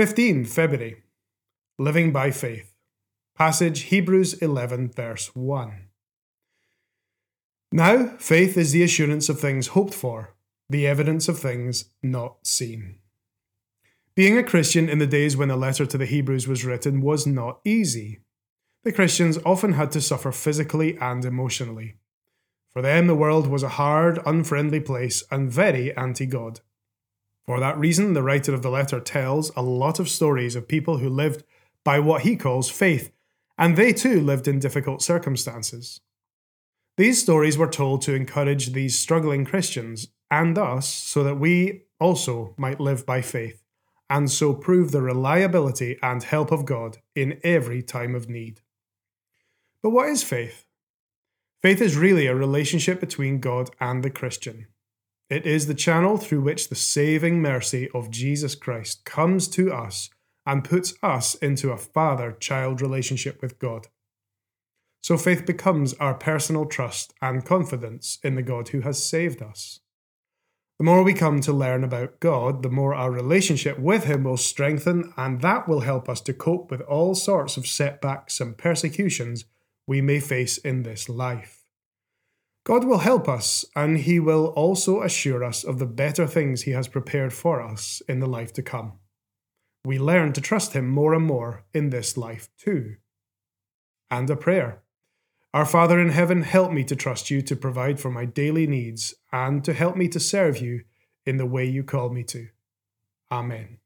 15 February Living by Faith. Passage Hebrews 11, verse 1. Now, faith is the assurance of things hoped for, the evidence of things not seen. Being a Christian in the days when the letter to the Hebrews was written was not easy. The Christians often had to suffer physically and emotionally. For them, the world was a hard, unfriendly place and very anti God. For that reason, the writer of the letter tells a lot of stories of people who lived by what he calls faith, and they too lived in difficult circumstances. These stories were told to encourage these struggling Christians and us so that we also might live by faith and so prove the reliability and help of God in every time of need. But what is faith? Faith is really a relationship between God and the Christian. It is the channel through which the saving mercy of Jesus Christ comes to us and puts us into a father child relationship with God. So faith becomes our personal trust and confidence in the God who has saved us. The more we come to learn about God, the more our relationship with Him will strengthen, and that will help us to cope with all sorts of setbacks and persecutions we may face in this life. God will help us, and He will also assure us of the better things He has prepared for us in the life to come. We learn to trust Him more and more in this life too. And a prayer. Our Father in heaven, help me to trust you to provide for my daily needs and to help me to serve you in the way you call me to. Amen.